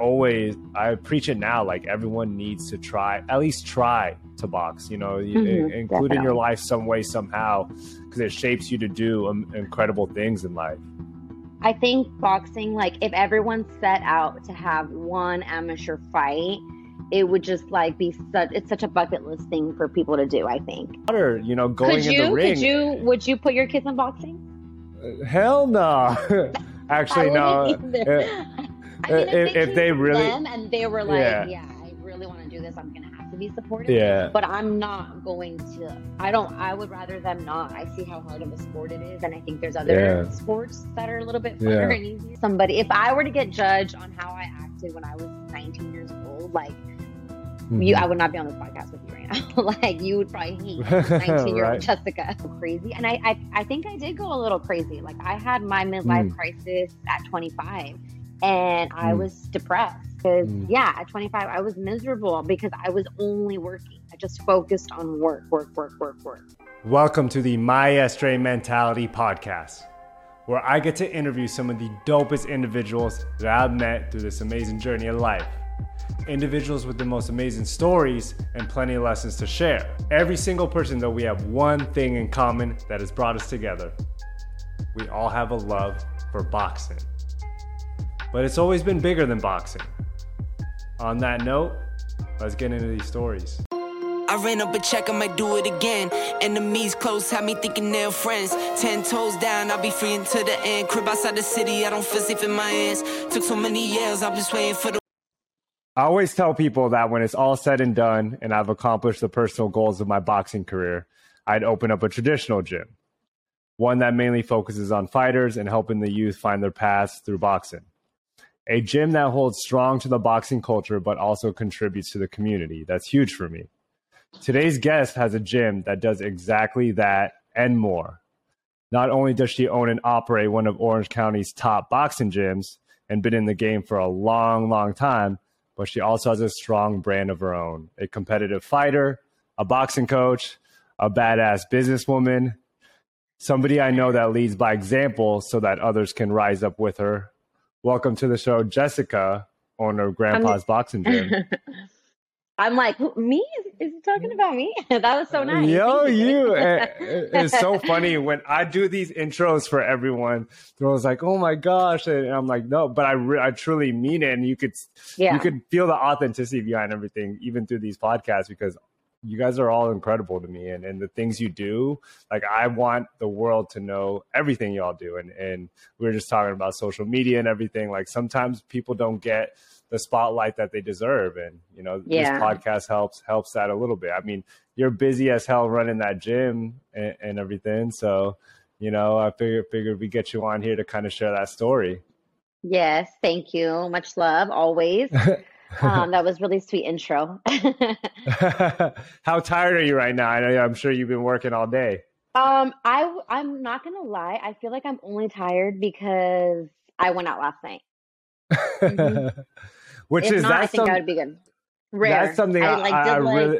always I preach it now. Like everyone needs to try, at least try to box. You know, mm-hmm, include in your life some way somehow, because it shapes you to do um, incredible things in life. I think boxing, like if everyone set out to have one amateur fight, it would just like be such it's such a bucket list thing for people to do i think or you know going could you, in the ring could you would you put your kids in boxing uh, hell no actually no I mean, if, if, they really them and they were like yeah, yeah i really want to do this i'm gonna have to be supportive yeah but i'm not going to i don't i would rather them not i see how hard of a sport it is and i think there's other yeah. sports that are a little bit funner yeah. and easier somebody if i were to get judged on how i acted when i was 19 years old like Mm-hmm. You, I would not be on this podcast with you right now. like you would probably hate 19 year old Jessica. Crazy. And I, I, I think I did go a little crazy. Like I had my midlife mm. crisis at 25 and I mm. was depressed because mm. yeah, at 25 I was miserable because I was only working. I just focused on work, work, work, work, work. Welcome to the Maestre Mentality podcast, where I get to interview some of the dopest individuals that I've met through this amazing journey of life individuals with the most amazing stories and plenty of lessons to share. Every single person, though, we have one thing in common that has brought us together. We all have a love for boxing. But it's always been bigger than boxing. On that note, let's get into these stories. I ran up a check, I might do it again. Enemies close, have me thinking they're friends. Ten toes down, I'll be free until the end. Crib outside the city, I don't feel safe in my hands. Took so many years, I'm just waiting for the I always tell people that when it's all said and done and I've accomplished the personal goals of my boxing career, I'd open up a traditional gym, one that mainly focuses on fighters and helping the youth find their paths through boxing. A gym that holds strong to the boxing culture but also contributes to the community. That's huge for me. Today's guest has a gym that does exactly that and more. Not only does she own and operate one of Orange County's top boxing gyms and been in the game for a long, long time, but she also has a strong brand of her own a competitive fighter, a boxing coach, a badass businesswoman, somebody I know that leads by example so that others can rise up with her. Welcome to the show, Jessica, owner of Grampa's I'm, Boxing Gym. I'm like, me? Is, he talking about me? that was so nice. Yo, you. Eh, eh, it's so funny when I do these intros for everyone. They're always like, "Oh my gosh," and I'm like, "No," but I re- I truly mean it, and you could yeah. you could feel the authenticity behind everything, even through these podcasts, because you guys are all incredible to me and, and the things you do like i want the world to know everything y'all do and and we are just talking about social media and everything like sometimes people don't get the spotlight that they deserve. And you know, yeah. this podcast helps helps that a little bit. I mean, you're busy as hell running that gym and, and everything, so you know, I figured figured we get you on here to kind of share that story. Yes, thank you. Much love, always. um, that was really sweet intro. How tired are you right now? I know I'm sure you've been working all day. Um, I I'm not gonna lie. I feel like I'm only tired because I went out last night. Mm-hmm. Which if is not, that I think some, that would be good. Rare. That's something I, like, I, I like, really,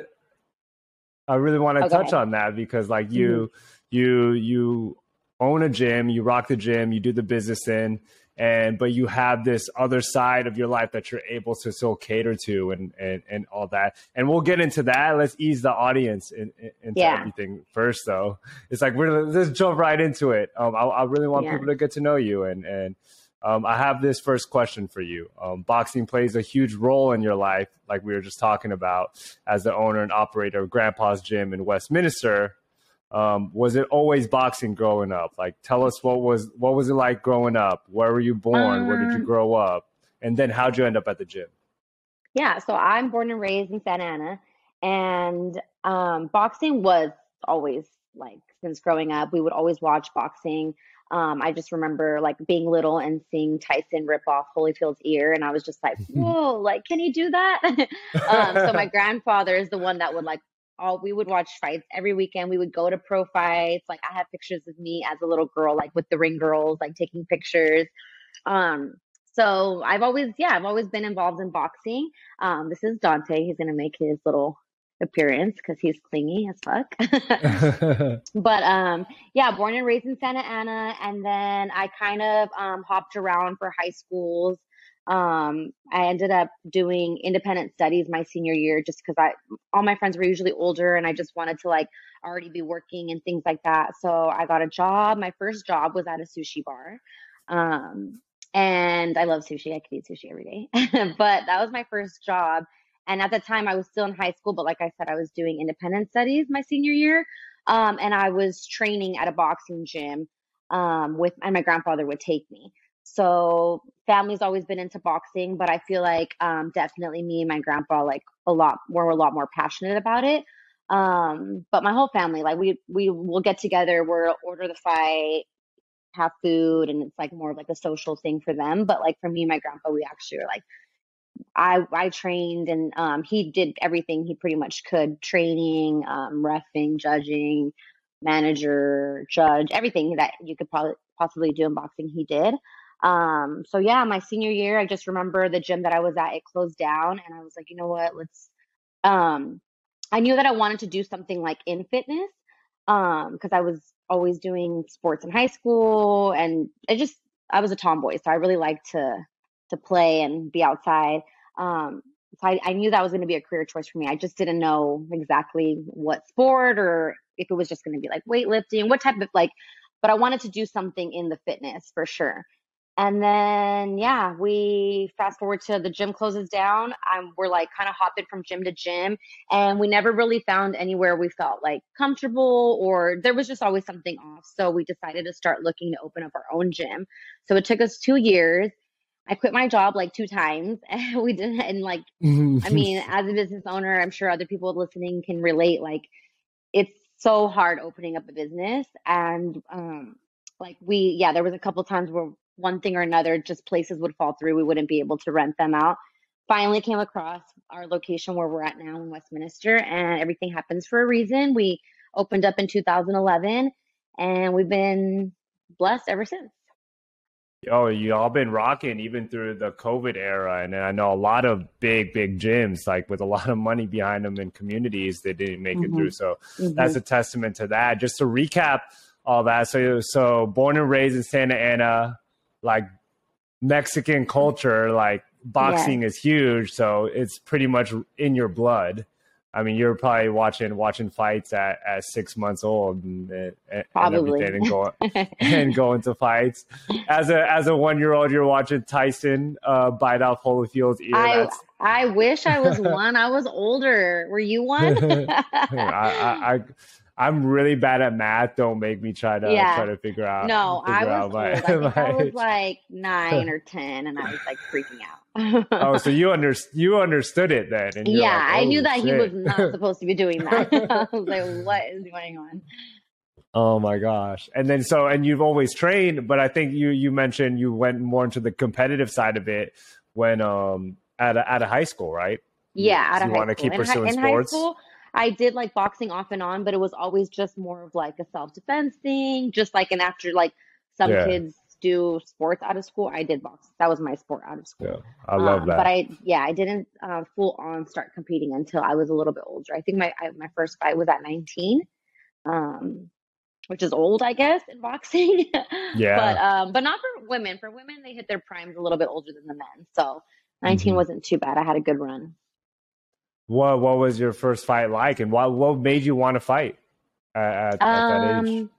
I really want to oh, touch on that because like you, mm-hmm. you, you own a gym, you rock the gym, you do the business in, and but you have this other side of your life that you're able to still cater to and and, and all that and we'll get into that let's ease the audience in, in, into yeah. everything first though it's like we're let's jump right into it um, I, I really want yeah. people to get to know you and and um, I have this first question for you. Um, boxing plays a huge role in your life, like we were just talking about, as the owner and operator of Grampa's Gym in Westminster. Um, was it always boxing growing up? Like, tell us what was what was it like growing up? Where were you born? Where did you um, grow up? And then how'd you end up at the gym? Yeah, so I'm born and raised in Santa Ana, and um, boxing was always like since growing up. We would always watch boxing. Um, I just remember like being little and seeing Tyson rip off Holyfield's ear, and I was just like, "Whoa! Like, can he do that?" um, so my grandfather is the one that would like all we would watch fights every weekend. We would go to pro fights. Like I have pictures of me as a little girl, like with the ring girls, like taking pictures. Um, so I've always, yeah, I've always been involved in boxing. Um, this is Dante. He's gonna make his little appearance because he's clingy as fuck. but um, yeah, born and raised in Santa Ana, and then I kind of um, hopped around for high schools. Um, I ended up doing independent studies my senior year just because I all my friends were usually older and I just wanted to like already be working and things like that. So I got a job. My first job was at a sushi bar. Um, and I love sushi. I could eat sushi every day. but that was my first job. And at the time I was still in high school, but like I said, I was doing independent studies my senior year. Um, and I was training at a boxing gym um, with, and my grandfather would take me. So family's always been into boxing, but I feel like um, definitely me and my grandpa like a lot were a lot more passionate about it. Um, but my whole family, like we we will get together, we'll order the fight, have food, and it's like more of like a social thing for them. But like for me and my grandpa, we actually were like I I trained and um, he did everything he pretty much could training, um, refing, judging, manager, judge, everything that you could probably possibly do in boxing. He did. Um, so yeah, my senior year, I just remember the gym that I was at, it closed down and I was like, you know what, let's, um, I knew that I wanted to do something like in fitness. Um, cause I was always doing sports in high school and I just, I was a tomboy. So I really liked to, to play and be outside. Um, so I, I knew that was going to be a career choice for me. I just didn't know exactly what sport or if it was just going to be like weightlifting, what type of like, but I wanted to do something in the fitness for sure. And then, yeah, we fast forward to the gym closes down. Um, we're like kind of hopping from gym to gym, and we never really found anywhere we felt like comfortable, or there was just always something off. So we decided to start looking to open up our own gym. So it took us two years. I quit my job like two times, and we didn't. And like, I mean, as a business owner, I'm sure other people listening can relate. Like, it's so hard opening up a business, and um, like we, yeah, there was a couple times where one thing or another, just places would fall through. We wouldn't be able to rent them out. Finally came across our location where we're at now in Westminster, and everything happens for a reason. We opened up in 2011, and we've been blessed ever since. Oh, you all been rocking even through the COVID era, and I know a lot of big, big gyms like with a lot of money behind them in communities that didn't make mm-hmm. it through. So mm-hmm. that's a testament to that. Just to recap all that, so so born and raised in Santa Ana, like Mexican culture, like boxing is huge, so it's pretty much in your blood. I mean, you're probably watching watching fights at, at six months old and, and, probably. and, and going and going to fights. As a as a one year old, you're watching Tyson uh, bite off Holyfield's ear. I, I wish I was one. I was older. Were you one? I, I, I I'm really bad at math. Don't make me try to yeah. try to figure out. No, I was my, old. I, was like nine or ten, and I was like freaking out. oh, so you under you understood it then? yeah, like, oh, I knew that shit. he was not supposed to be doing that. I was like, what is going on? Oh my gosh! And then so, and you've always trained, but I think you you mentioned you went more into the competitive side of it when um at a, at a high school, right? Yeah, so you want to keep pursuing in sports. High school, I did like boxing off and on, but it was always just more of like a self defense thing, just like an after like some yeah. kids do sports out of school. I did box. That was my sport out of school. Yeah, I love um, that. But I, yeah, I didn't uh, full on start competing until I was a little bit older. I think my I, my first fight was at 19, um, which is old, I guess, in boxing. yeah. But um, but not for women. For women, they hit their primes a little bit older than the men. So 19 mm-hmm. wasn't too bad. I had a good run what what was your first fight like, and what what made you want to fight at, at, um, that age? Um,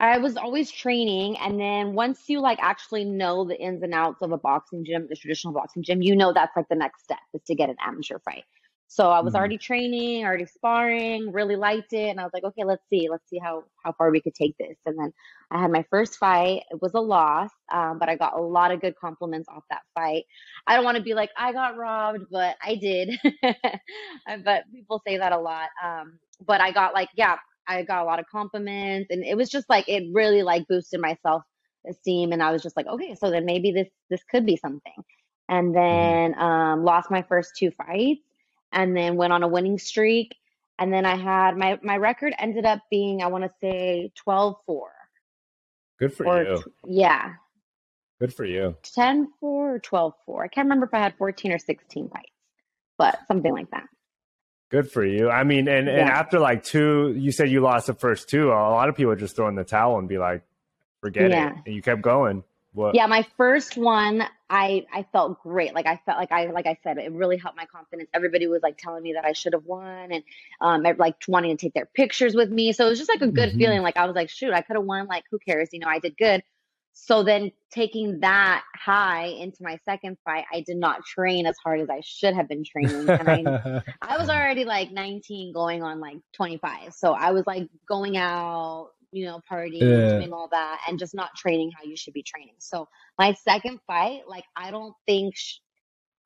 I was always training, and then once you like actually know the ins and outs of a boxing gym, the traditional boxing gym, you know that's like the next step is to get an amateur fight. So I was mm-hmm. already training, already sparring, really liked it, and I was like, okay, let's see, let's see how how far we could take this. And then I had my first fight. It was a loss, um, but I got a lot of good compliments off that fight. I don't want to be like I got robbed, but I did. but people say that a lot. Um, but I got like, yeah, I got a lot of compliments, and it was just like it really like boosted my self esteem, and I was just like, okay, so then maybe this this could be something. And mm-hmm. then um, lost my first two fights and then went on a winning streak. And then I had my my record ended up being I want to say 12-4. Good for or, you. Yeah. Good for you. 10-4 or 12-4. I can't remember if I had 14 or 16 fights, but something like that. Good for you. I mean, and, yeah. and after like two, you said you lost the first two. A lot of people just throw in the towel and be like, forget yeah. it. And you kept going. What? Yeah, my first one, I I felt great. Like I felt like I like I said, it really helped my confidence. Everybody was like telling me that I should have won, and um, like wanting to take their pictures with me. So it was just like a good mm-hmm. feeling. Like I was like, shoot, I could have won. Like who cares? You know, I did good. So then taking that high into my second fight, I did not train as hard as I should have been training. And I, I was already like 19 going on like 25. So I was like going out, you know, partying, yeah. doing all that, and just not training how you should be training. So my second fight, like I don't think she,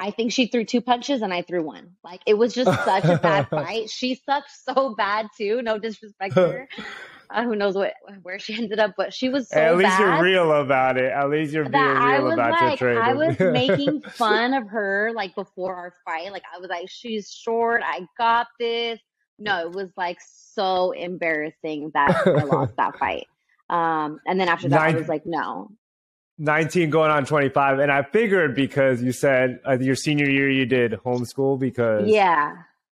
I think she threw two punches and I threw one. Like it was just such a bad fight. She sucked so bad too. No disrespect to her. Uh, who knows what where she ended up, but she was so At least bad you're real about it. At least you're being real about like, your training. I was making fun of her like before our fight. Like I was like, she's short. I got this. No, it was like so embarrassing that I lost that fight. Um, and then after that, Nine, I was like, no. 19 going on 25. And I figured because you said uh, your senior year you did homeschool because. Yeah.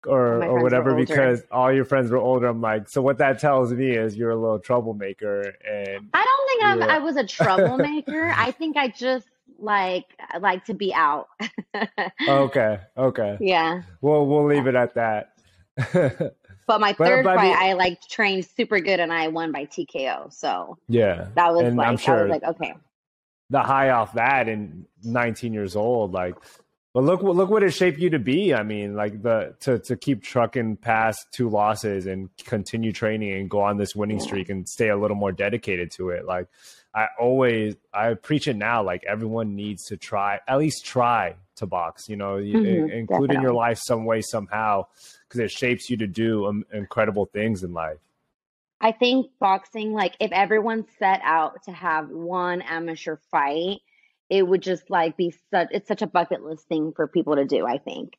Or, or whatever because all your friends were older. I'm like, so what that tells me is you're a little troublemaker. And I don't think I'm, I was a troublemaker. I think I just like like to be out. okay. Okay. Yeah. Well, we'll leave it at that. but my third but, fight, I like trained super good and I won by TKO. So yeah, that was and like, I'm sure I was like, okay. The high off that and 19 years old, like, but look, look what it shaped you to be. I mean, like the to to keep trucking past two losses and continue training and go on this winning streak and stay a little more dedicated to it. Like, I always I preach it now. Like everyone needs to try at least try to box. You know, mm-hmm, include in your life some way somehow because it shapes you to do um, incredible things in life. I think boxing, like if everyone set out to have one amateur fight, it would just like be such it's such a bucket list thing for people to do. I think.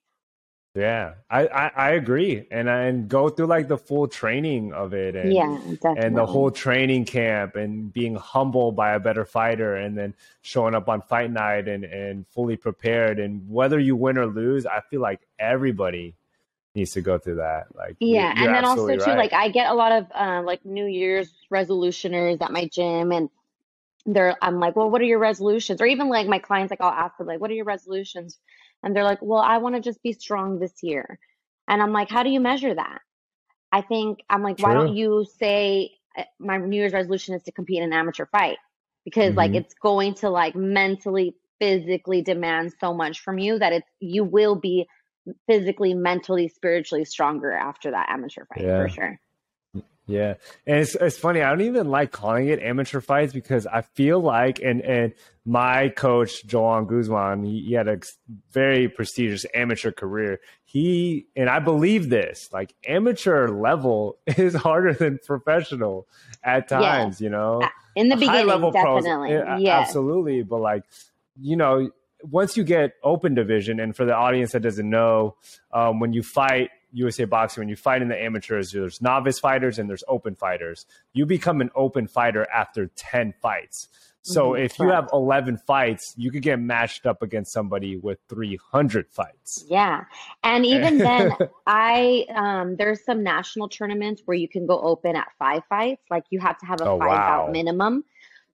Yeah, I, I, I, agree, and and go through like the full training of it, and yeah, definitely. and the whole training camp, and being humbled by a better fighter, and then showing up on fight night and and fully prepared, and whether you win or lose, I feel like everybody needs to go through that. Like yeah, and then also too, like I get a lot of uh, like New Year's resolutioners at my gym, and they're I'm like, well, what are your resolutions? Or even like my clients, like I'll ask them like, what are your resolutions? And they're like, well, I want to just be strong this year. And I'm like, how do you measure that? I think I'm like, True. why don't you say uh, my New Year's resolution is to compete in an amateur fight? Because mm-hmm. like it's going to like mentally, physically demand so much from you that it's you will be physically, mentally, spiritually stronger after that amateur fight yeah. for sure. Yeah, and it's it's funny. I don't even like calling it amateur fights because I feel like and and my coach Joan Guzman, he, he had a very prestigious amateur career. He and I believe this, like amateur level is harder than professional at times. Yes. You know, in the beginning, level definitely, pros, yeah, absolutely. But like, you know, once you get open division, and for the audience that doesn't know, um, when you fight USA Boxing, when you fight in the amateurs, there's novice fighters and there's open fighters. You become an open fighter after 10 fights. So mm-hmm, if you have 11 fights, you could get matched up against somebody with 300 fights. Yeah. And even then, I, um, there's some national tournaments where you can go open at five fights. Like you have to have a oh, five wow. out minimum.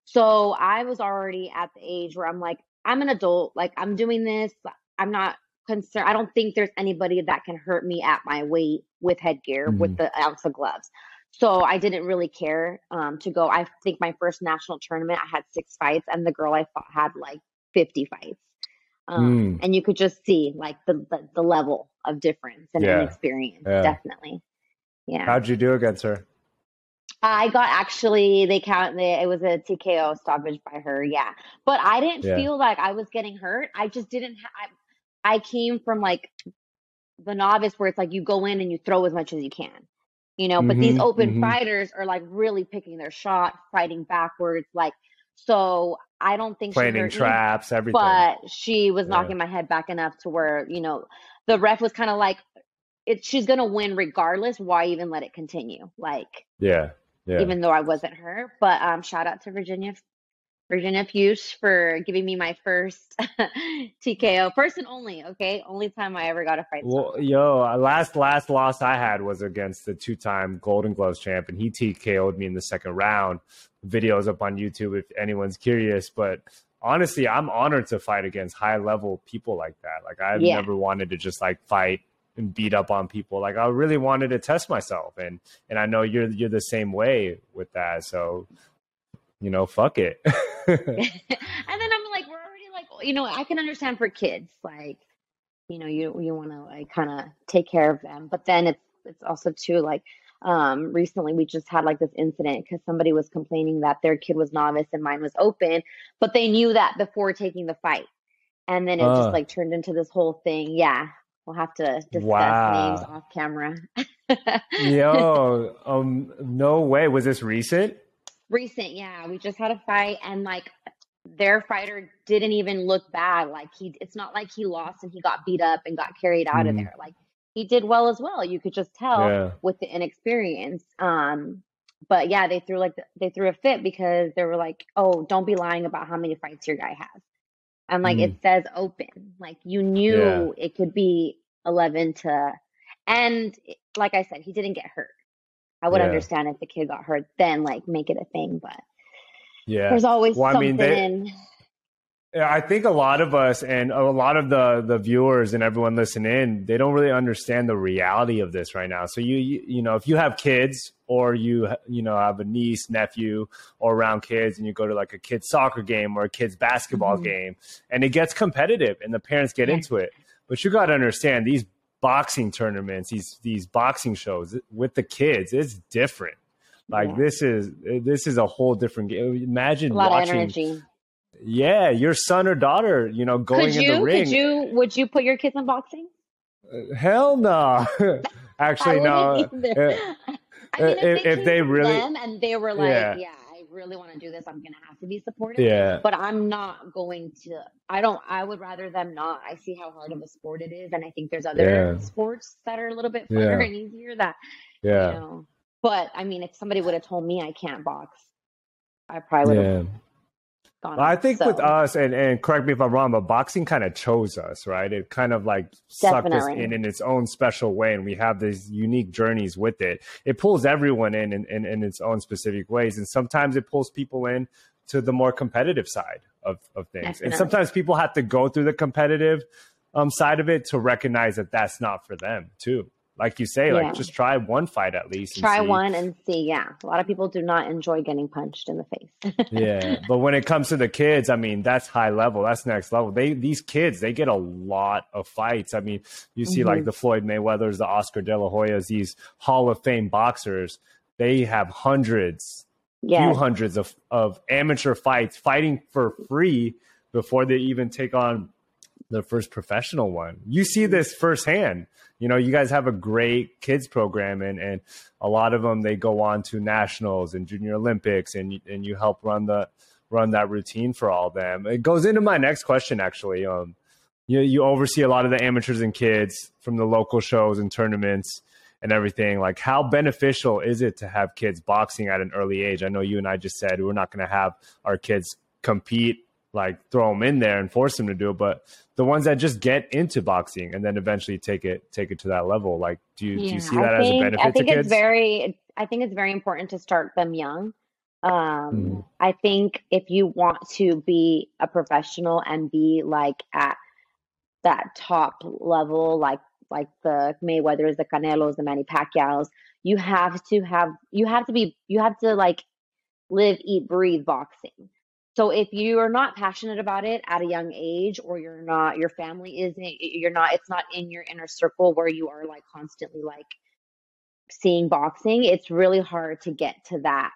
So I was already at the age where I'm like, I'm an adult. Like I'm doing this. I'm not concerned. I don't think there's anybody that can hurt me at my weight with headgear mm-hmm. with the ounce of gloves. So I didn't really care um, to go. I think my first national tournament, I had six fights, and the girl I fought had like 50 fights. Um, mm. And you could just see like the, the, the level of difference and yeah. inexperience, yeah. definitely. Yeah. How'd you do against her? I got actually they count they, it was a TKO stoppage by her, yeah. But I didn't yeah. feel like I was getting hurt. I just didn't have I came from like the novice where it's like you go in and you throw as much as you can, you know, mm-hmm, but these mm-hmm, open mm-hmm. fighters are like really picking their shot, fighting backwards. Like, so I don't think planning traps, me, everything. But she was knocking yeah. my head back enough to where, you know, the ref was kind of like, it, she's going to win regardless. Why even let it continue? Like, yeah. Yeah. Even though I wasn't her, but um, shout out to Virginia Virginia Fuchs for giving me my first TKO, first and only. Okay, only time I ever got a fight. Well, yo, uh, last last loss I had was against the two time Golden Gloves champ, and he TKO'd me in the second round. Videos up on YouTube if anyone's curious, but honestly, I'm honored to fight against high level people like that. Like I've Yeah. never wanted to just like fight and beat up on people. Like I really wanted to test myself, and and I know you're you're the same way with that. So, you know, fuck it. and then I'm like, we're already like, you know, I can understand for kids, like, you know, you you want to like kind of take care of them, but then it's it's also too like, um, recently we just had like this incident because somebody was complaining that their kid was novice and mine was open, but they knew that before taking the fight, and then it Uh. just like turned into this whole thing. Yeah, we'll have to discuss Wow. names off camera. Yo, um, no way. Was this recent? Recent, yeah. We just had a fight and like their fighter didn't even look bad. Like he it's not like he lost and he got beat up and got carried out of Mhm. there. Like he did well as well. You could just tell Yeah. with the inexperience. Um but yeah, they threw like they threw a fit because they were like, "Oh, don't be lying about how many fights your guy has." And like it says open. Like you knew it could be 11 to and like I said, he didn't get hurt. I would Yeah. understand if the kid got hurt, then like make it a thing, but Yeah. there's always Well, I something mean, they- in I think a lot of us and a lot of the the viewers and everyone listening, in, they don't really understand the reality of this right now. So you you, you know, if you have kids or you you know have a niece, nephew, or around kids, and you go to like a kids soccer game or a kids basketball Mhm. game, and it gets competitive, and the parents get Yeah. into it. But you got to understand these boxing tournaments, these these boxing shows with the kids, it's different. Like Yeah. this is this is a whole different game. Imagine watching yeah, your son or daughter, you know, going Could in the ring. could you would you put your kids in boxing? Uh, Hell no. Actually, no. Uh, I mean, if- if, if they, they really- them and they were like, Yeah. yeah. Really want to do this, I'm gonna have to be supportive. Yeah. But I'm not going to. I don't. I would rather them not. I see how hard of a sport it is, and I think there's other Yeah. sports that are a little bit funner Yeah. and easier that Yeah. you know. But I mean, if somebody would have told me I can't box, I probably would have. Gone. I think with us, and, and correct me if I'm wrong, but boxing kind of chose us, right? It kind of like sucked us in in its own special way, and we have these unique journeys with it. It pulls everyone in in, in, in its own specific ways, and sometimes it pulls people in to the more competitive side of, of things. And sometimes people have to go through the competitive um, side of it to recognize that that's not for them, too. Like you say, Yeah. like just try one fight at least. and try see. one and see. Yeah, a lot of people do not enjoy getting punched in the face. yeah but when it comes to the kids i mean that's high level that's next level they these kids they get a lot of fights i mean you see like Mhm. the floyd mayweathers the oscar de la hoyas these hall of fame boxers they have hundreds few hundreds of, of amateur fights fighting for free before they even take on their first professional one. You see this firsthand. You know you guys have a great kids program and and a lot of them they go on to nationals and junior olympics and and you help run the run that routine for all of them. It goes into my next question actually. Um you you oversee a lot of the amateurs and kids from the local shows and tournaments and everything. Like how beneficial is it to have kids boxing at an early age? I know you and i just said we're not going to have our kids compete like throw them in there and force them to do it but the ones that just get into boxing and then eventually take it take it to that level like do you, do you see that I as a benefit I think to it's kids very. I think it's very important to start them young. Um, Mm. I think if you want to be a professional and be like at that top level, like like the Mayweathers, the Canelos, the Manny Pacquiao's, you have to have you have to be you have to like live, eat, breathe boxing. So if you are not passionate about it at a young age, or you're not, your family isn't, you're not, it's not in your inner circle where you are like constantly like seeing boxing, it's really hard to get to that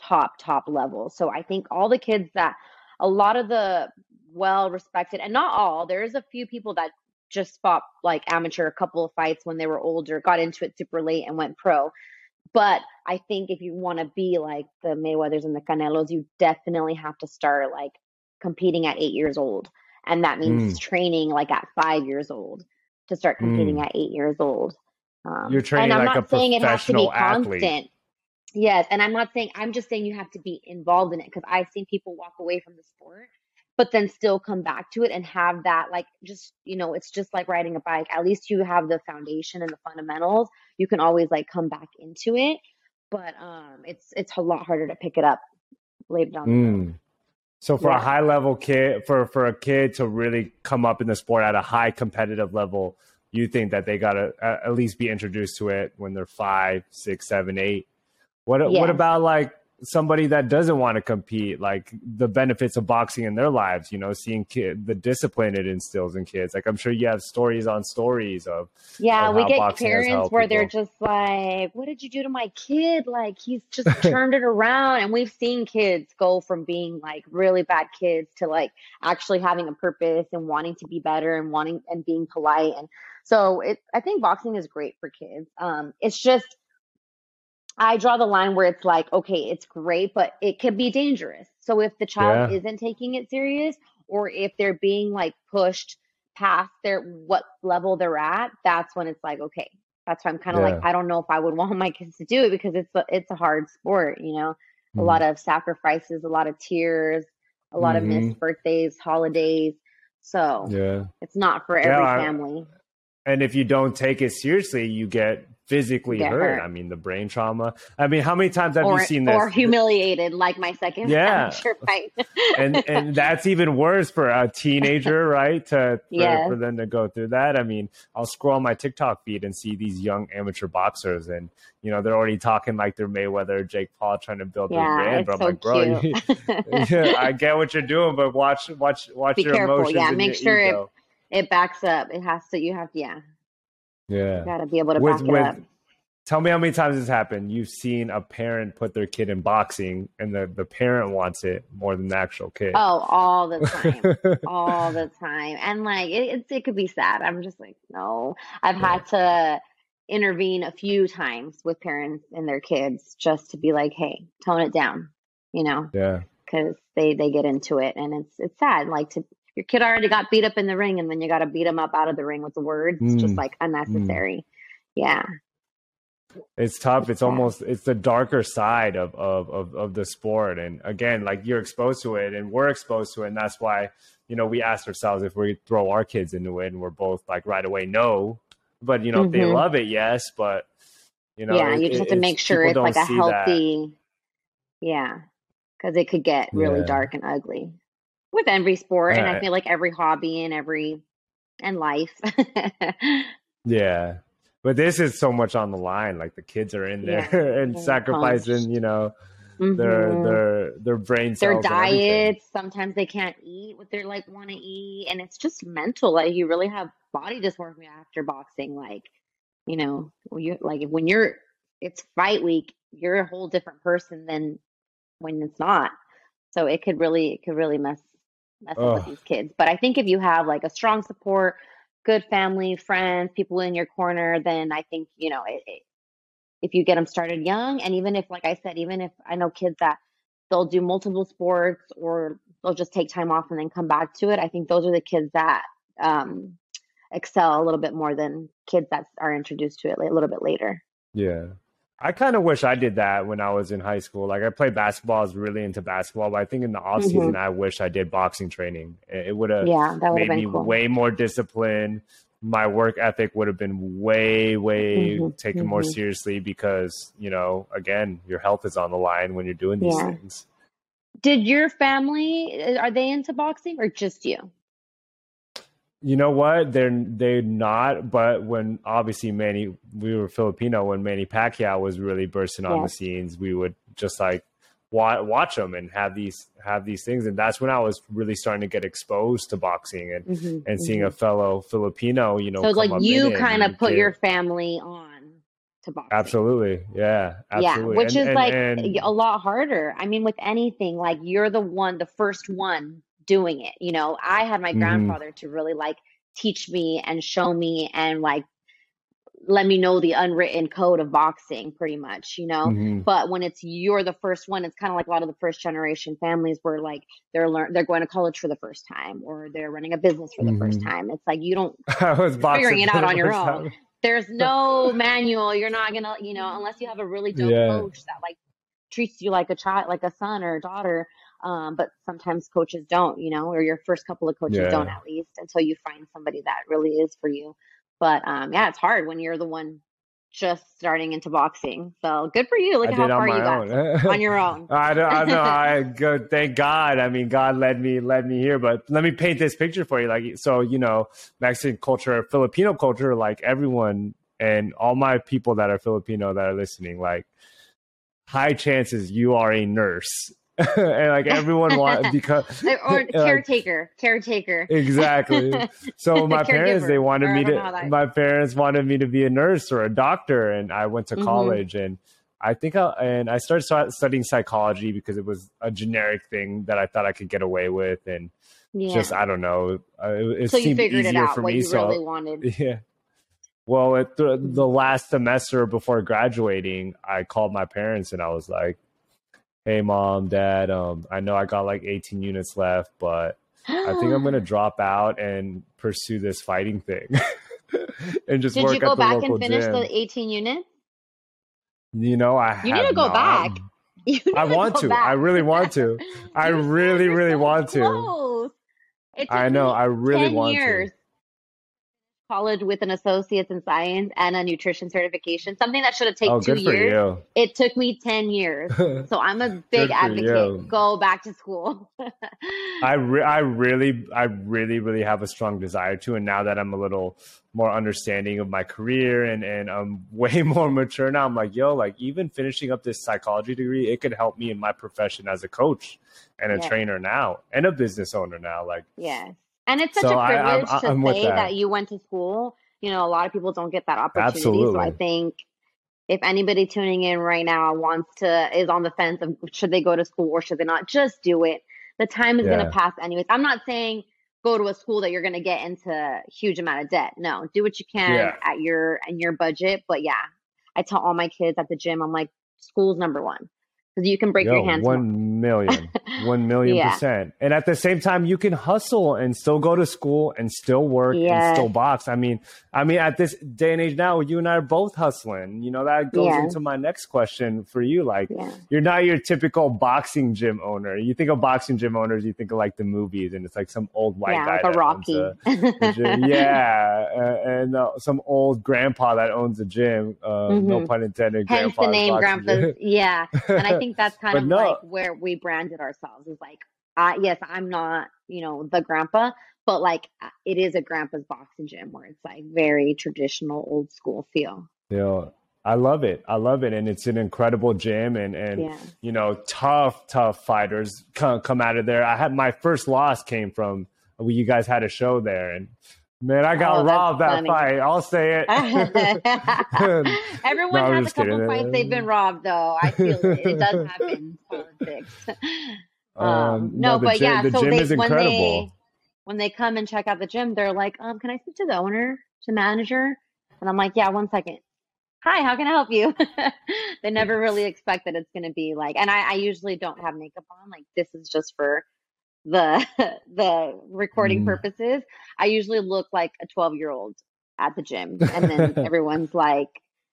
top, top level. So I think all the kids that, a lot of the well respected, and not all, there's a few people that just fought like amateur a couple of fights when they were older, got into it super late and went pro. But I think if you want to be like the Mayweathers and the Canelos, you definitely have to start like competing at eight years old. And that means training like at five years old to start competing at eight years old. Um, You're training and I'm like not a saying it has to be professional athlete. constant. Yes, and I'm not saying I'm just saying you have to be involved in it because I've seen people walk away from the sport, but then still come back to it and have that like just you know it's just like riding a bike. At least you have the foundation and the fundamentals. You can always like come back into it, but um, it's it's a lot harder to pick it up later down the road. Mm. So for Yeah. a high level kid, for for a kid to really come up in the sport at a high competitive level, you think that they gotta at least be introduced to it when they're five, six, seven, eight. What what about like somebody that doesn't want to compete? Like the benefits of boxing in their lives, you know, seeing kid the discipline it instills in kids. Like I'm sure you have stories on stories of Yeah, of we get parents where they're just like, "What did you do to my kid? Like he's just turned it around." And we've seen kids go from being like really bad kids to like actually having a purpose and wanting to be better and wanting and being polite. And so it I think boxing is great for kids. Um it's just I draw the line where it's like, okay, it's great, but it could be dangerous. So if the child Yeah. isn't taking it serious or if they're being like pushed past their what level they're at, that's when it's like, okay, that's why I'm kind of like, I don't know if I would want my kids to do it because it's a, it's a hard sport, you know, a Mhm. lot of sacrifices, a lot of tears, a lot of Mhm. missed birthdays, holidays. So yeah. it's not for Yeah, every I- family. And if you don't take it seriously, you get physically hurt. hurt. I mean, the brain trauma. I mean, how many times have Or, you seen this? or humiliated like my second Yeah. and and that's even worse for a teenager, right? To for, Yes. for them to go through that. I mean, I'll scroll my TikTok feed and see these young amateur boxers, and you know they're already talking like they're Mayweather, Jake Paul, trying to build their brand. But I'm so like, bro, you, yeah, I get what you're doing, but watch, watch, watch Be your careful. emotions. Yeah, make your sure it- it backs up. It has to. You have to. Yeah, Yeah. got to be able to With back it with up. tell me how many times this happened. You've seen a parent put their kid in boxing, and the the parent wants it more than the actual kid. Oh, all the time. all the time. And like it, it's it could be sad. I'm just like, no. I've had to intervene a few times with parents and their kids just to be like, hey, tone it down, you know, yeah. because they they get into it and it's it's sad. Like to your kid already got beat up in the ring and then you got to beat him up out of the ring with the words. It's just Mm. like unnecessary. Yeah. it's tough it's almost it's the darker side of, of of of the sport and again like you're exposed to it and we're exposed to it and that's why you know we ask ourselves if we throw our kids into it and we're both like right away no but you know if they Mhm. love it yes but you know yeah, it- you just have to make sure it's like a see that. healthy, yeah, because it could get really Yeah. dark and ugly with every sport, and I feel like every hobby and every and life. yeah but this is so much on the line like the kids are in there Yeah, and sacrificing punched. you know their Mhm. their their brain Their cells everything. diets, sometimes they can't eat what they're like want to eat, and it's just mental. Like you really have body dysmorphia after boxing. Like, you know, you like when you're it's fight week, you're a whole different person than when it's not. So it could really it could really mess mess up with these kids. But I think if you have like a strong support, good family, friends, people in your corner, then I think you know it, it, if you get them started young, and even if, like I said, even if I know kids that they'll do multiple sports or they'll just take time off and then come back to it. I think those are the kids that um, excel a little bit more than kids that are introduced to it a little bit later. Yeah. I kind of wish I did that when I was in high school. Like I played basketball, I was really into basketball, but I think in the off season, I wish I did boxing training. It would have Yeah, made me cool. way more disciplined. My work ethic would have been way, way Mhm, taken more mhm. seriously because, you know, again, your health is on the line when you're doing these Yeah. things. Did your family uh, are they into boxing or just you? You know what? They're they're not. But when obviously Manny, we were Filipino when Manny Pacquiao was really bursting on the scenes. We would just like watch, watch them and have these have these things, and that's when I was really starting to get exposed to boxing and Mhm, and seeing mhm. a fellow Filipino. You know, so like you kind of put your family on to boxing. absolutely, yeah, absolutely, Yeah, which And- is and- like and- a lot harder. I mean, with anything, like you're the one, the first one doing it. You know, I had my Mhm. grandfather to really like teach me and show me and like let me know the unwritten code of boxing, pretty much, you know. Mhm. But when it's you're the first one, it's kind of like a lot of the first generation families where like they're learn they're going to college for the first time or they're running a business for the first Mhm. time. It's like you don't I was boxing figuring it out on your own. time. there's no manual. You're not gonna, you know, unless you have a really dope Yeah. coach that like treats you like a child, like a son or a daughter. Um, but sometimes coaches don't, you know, or your first couple of coaches Yeah. don't at least until you find somebody that really is for you. But um, yeah, it's hard when you're the one just starting into boxing. So good for you. Look I at how far you got on your own. I don't, I know. I go. Thank God. I mean, God led me led me here. But let me paint this picture for you. Like, so you know, Mexican culture, Filipino culture, like everyone and all my people that are Filipino that are listening, like high chances you are a nurse and like everyone want because or caretaker, like, caretaker. Exactly. So my parents they wanted me to. My parents wanted me to be a nurse or a doctor, and I went to mm-hmm. college and. I think I and I started studying psychology because it was a generic thing that I thought I could get away with, and yeah. just I don't know, uh, it, it so seemed easier it out, for me. so really wanted. yeah, well, at the, the last semester before graduating, I called my parents and I was like, hey mom dad um i know i got like 18 units left but i think i'm gonna drop out and pursue this fighting thing and just did work you go back and finish gym. the 18 units you know i you need to go not. back i want to back. i really want to i really really want close. to i know i really want years. to college with an associate's in science and a nutrition certification, something that should have taken oh, two years. It took me 10 years. So I'm a big advocate. Go back to school. I, re- I really, I really, really have a strong desire to. And now that I'm a little more understanding of my career and, and I'm way more mature now, I'm like, yo, like even finishing up this psychology degree, it could help me in my profession as a coach and a yeah. trainer now and a business owner now. Like, yes and it's such so a privilege I, to say that. that. you went to school. You know, a lot of people don't get that opportunity. Absolutely. So I think if anybody tuning in right now wants to is on the fence of should they go to school or should they not, just do it. The time is yeah. going to pass anyways. I'm not saying go to a school that you're going to get into a huge amount of debt. No, do what you can yeah. at your and your budget. But yeah, I tell all my kids at the gym, I'm like, school's number one because you can break Yo, your hands. One million, one million yeah. percent. And at the same time, you can hustle and still go to school and still work yes. and still box. I mean, I mean, at this day and age now, you and I are both hustling. You know, that goes yeah. into my next question for you. Like, yeah. you're not your typical boxing gym owner. You think of boxing gym owners, you think of like the movies, and it's like some old white guy, like a Rocky. Yeah, uh, and uh, some old grandpa that owns a gym. Uh, mm-hmm. No pun intended. Hence the name Grampa's. Yeah, and I think think that's kind of no. like where we branded ourselves is like, uh, yes, I'm not, you know, the grandpa, but like it is a grandpa's boxing gym where it's like very traditional, old school feel. Yeah. I love it. I love it, and it's an incredible gym, and and yeah. you know, tough, tough fighters come come out of there. I had my first loss came from well, you guys had a show there, and Man, I got oh, robbed that funny. fight. I'll say it. Everyone no, has a couple fights they've been robbed, though. I feel it. It does happen in politics. Um, um, no, no but gym, yeah. so they, when they when they come and check out the gym, they're like, "Um, can I speak to the owner, to manager?" And I'm like, "Yeah, one second. Hi, how can I help you?" they never really expect that it's going to be like, and I, I usually don't have makeup on. Like this is just for the the recording mm. purposes, I usually look like a 12 year old at the gym, and then everyone's like,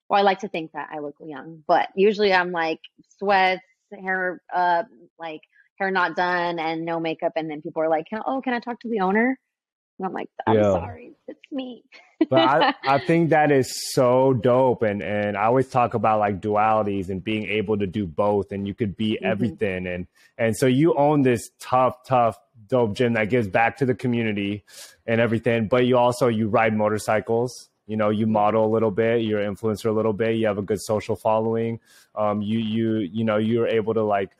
"Well, I like to think that I look young, but usually I'm like sweats, hair uh, like hair not done, and no makeup, and then people are like, "Oh, can I talk to the owner?" And I'm like, I'm yeah. sorry, it's me. but I, I think that is so dope. And, and I always talk about like dualities and being able to do both and you could be mm-hmm. everything. And, and so you own this tough, tough, dope gym that gives back to the community and everything. But you also, you ride motorcycles you know you model a little bit you're an influencer a little bit you have a good social following um, you you you know you're able to like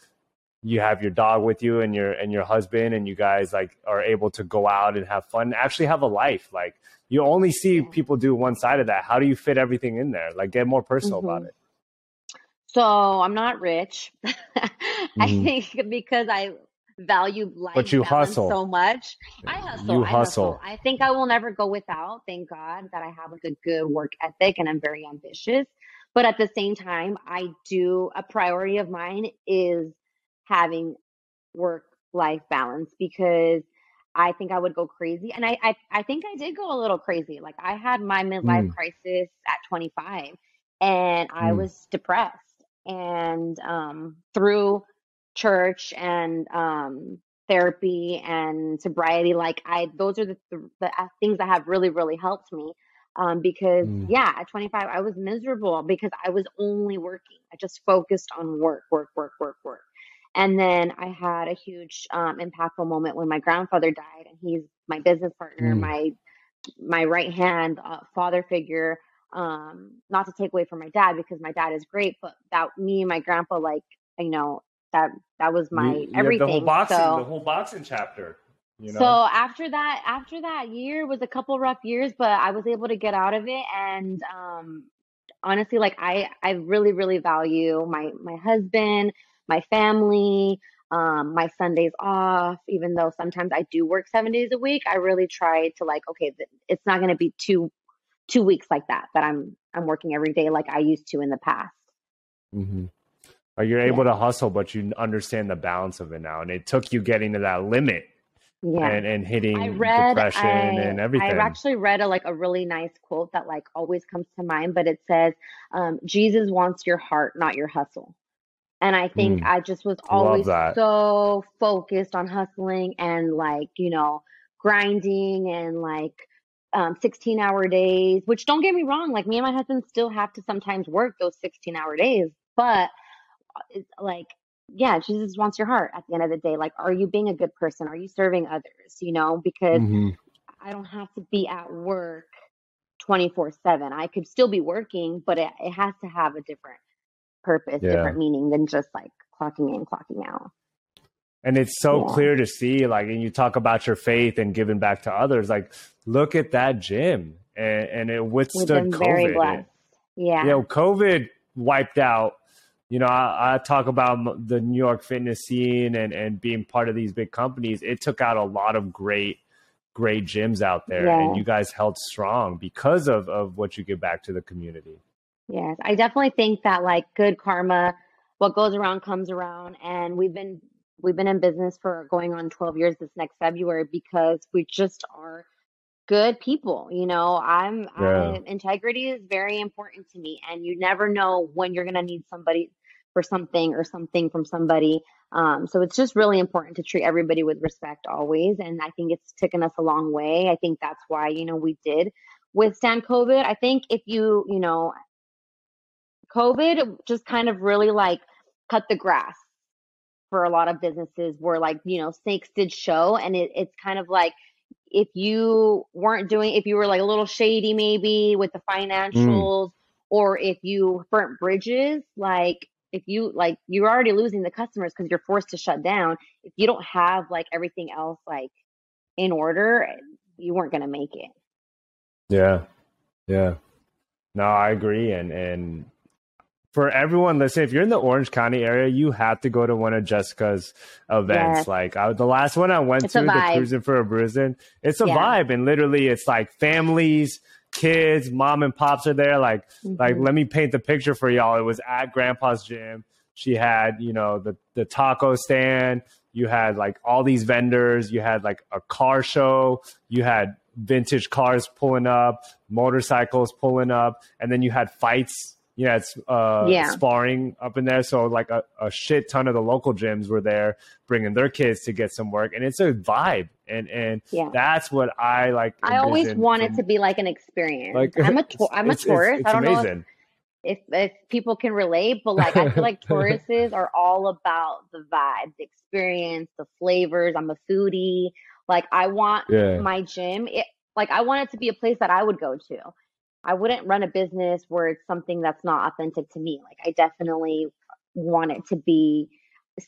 you have your dog with you and your and your husband and you guys like are able to go out and have fun actually have a life. Like you only see people do one side of that. How do you fit everything in there? Like get more personal mm-hmm. about it. So i'm not rich. Mm-hmm. i think because i value life but you hustle. so much i hustle you I hustle. hustle. I think i will never go without thank god that i have like a good work ethic and i'm very ambitious. But at the same time i do a priority of mine is having work life balance because I think I would go crazy. And I, I, I think I did go a little crazy. Like I had my midlife mm. crisis at 25 and I mm. was depressed. And um, through church and um, therapy and sobriety, like I, those are the, the, the things that have really, really helped me. Um, because mm. yeah, at 25, I was miserable because I was only working. I just focused on work, work, work, work, work. And then I had a huge um, impactful moment when my grandfather died, and he's my business partner, mm. my my right hand uh, father figure. Um, not to take away from my dad because my dad is great, but that me and my grandpa, like you know, that that was my you, everything. The whole boxing, so, the whole boxing chapter. You know? So after that, after that year was a couple rough years, but I was able to get out of it. And um, honestly, like I, I really, really value my my husband, my family, um, my Sundays off. Even though sometimes I do work seven days a week, I really try to like, okay, it's not going to be two two weeks like that that I'm I'm working every day like I used to in the past. Mm-hmm. You're able yeah. to hustle, but you understand the balance of it now, and it took you getting to that limit yeah. and, and hitting I read, depression I, and everything. I actually read a like a really nice quote that like always comes to mind, but it says, um, "Jesus wants your heart, not your hustle." And I think mm. I just was always so focused on hustling and like you know grinding and like um, 16 hour days. Which don't get me wrong, like me and my husband still have to sometimes work those 16 hour days, but uh, it's like yeah, Jesus wants your heart at the end of the day. Like, are you being a good person? Are you serving others? You know, because mm-hmm. I don't have to be at work 24 7. I could still be working, but it, it has to have a different purpose, yeah. different meaning than just like clocking in, clocking out. And it's so yeah. clear to see, like, and you talk about your faith and giving back to others. Like, look at that gym, and, and it withstood COVID. yeah, you know, COVID wiped out you know, I, I, talk about the New York fitness scene and, and being part of these big companies. It took out a lot of great, great gyms out there, yeah. and you guys held strong because of, of what you give back to the community. Yes, I definitely think that like good karma, what goes around comes around, and we've been we've been in business for going on 12 years this next February because we just are good people you know? I'm yeah. I, integrity is very important to me and you never know when you're going to need somebody for something or something from somebody um, so it's just really important to treat everybody with respect always and i think it's taken us a long way. I think that's why you know we did withstand covid. I think if you you know covid just kind of really like cut the grass for a lot of businesses where like you know snakes did show and it, it's kind of like if you weren't doing, if you were like a little shady maybe with the mm. financials, mm. or if you burnt bridges, like if you like you're already losing the customers because you're forced to shut down. If you don't have like everything else like in order, you weren't gonna make it. Yeah, yeah. No, I agree, and and for everyone listen, if you're in the Orange County area, you have to go to one of Jessica's events. Yes. Like I, the last one I went it's to, the Cruising for a Bruising, it's a yeah. vibe, and literally, it's like families, kids, mom and pops are there. Like, mm-hmm. like let me paint the picture for y'all. It was at Grampa's gym. She had, you know, the the taco stand. You had like all these vendors. You had like a car show. You had vintage cars pulling up, motorcycles pulling up, and then you had fights yeah, it's uh, yeah. sparring up in there. So like a, a, shit ton of the local gyms were there bringing their kids to get some work, and it's a vibe, and and yeah. that's what I like. I always want it to be like an experience. Like I'm a to- I'm a it's, tourist. It's, it's I don't amazing. know if, if, if people can relate, but like I feel like tourists are all about the vibe, the experience, the flavors. I'm a foodie. Like I want yeah. my gym. It, like I want it to be a place that I would go to I wouldn't run a business where it's something that's not authentic to me. Like I definitely want it to be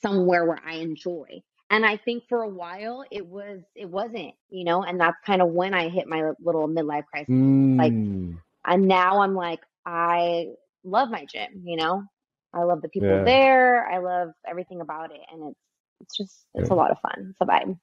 somewhere where I enjoy. And I think for a while it was it wasn't, you know, and that's kind of when I hit my little midlife crisis. Mm. Like and now I'm like I love my gym, you know. I love the people yeah. there. I love everything about it and it's it's just it's yeah. a lot of fun. It's a vibe.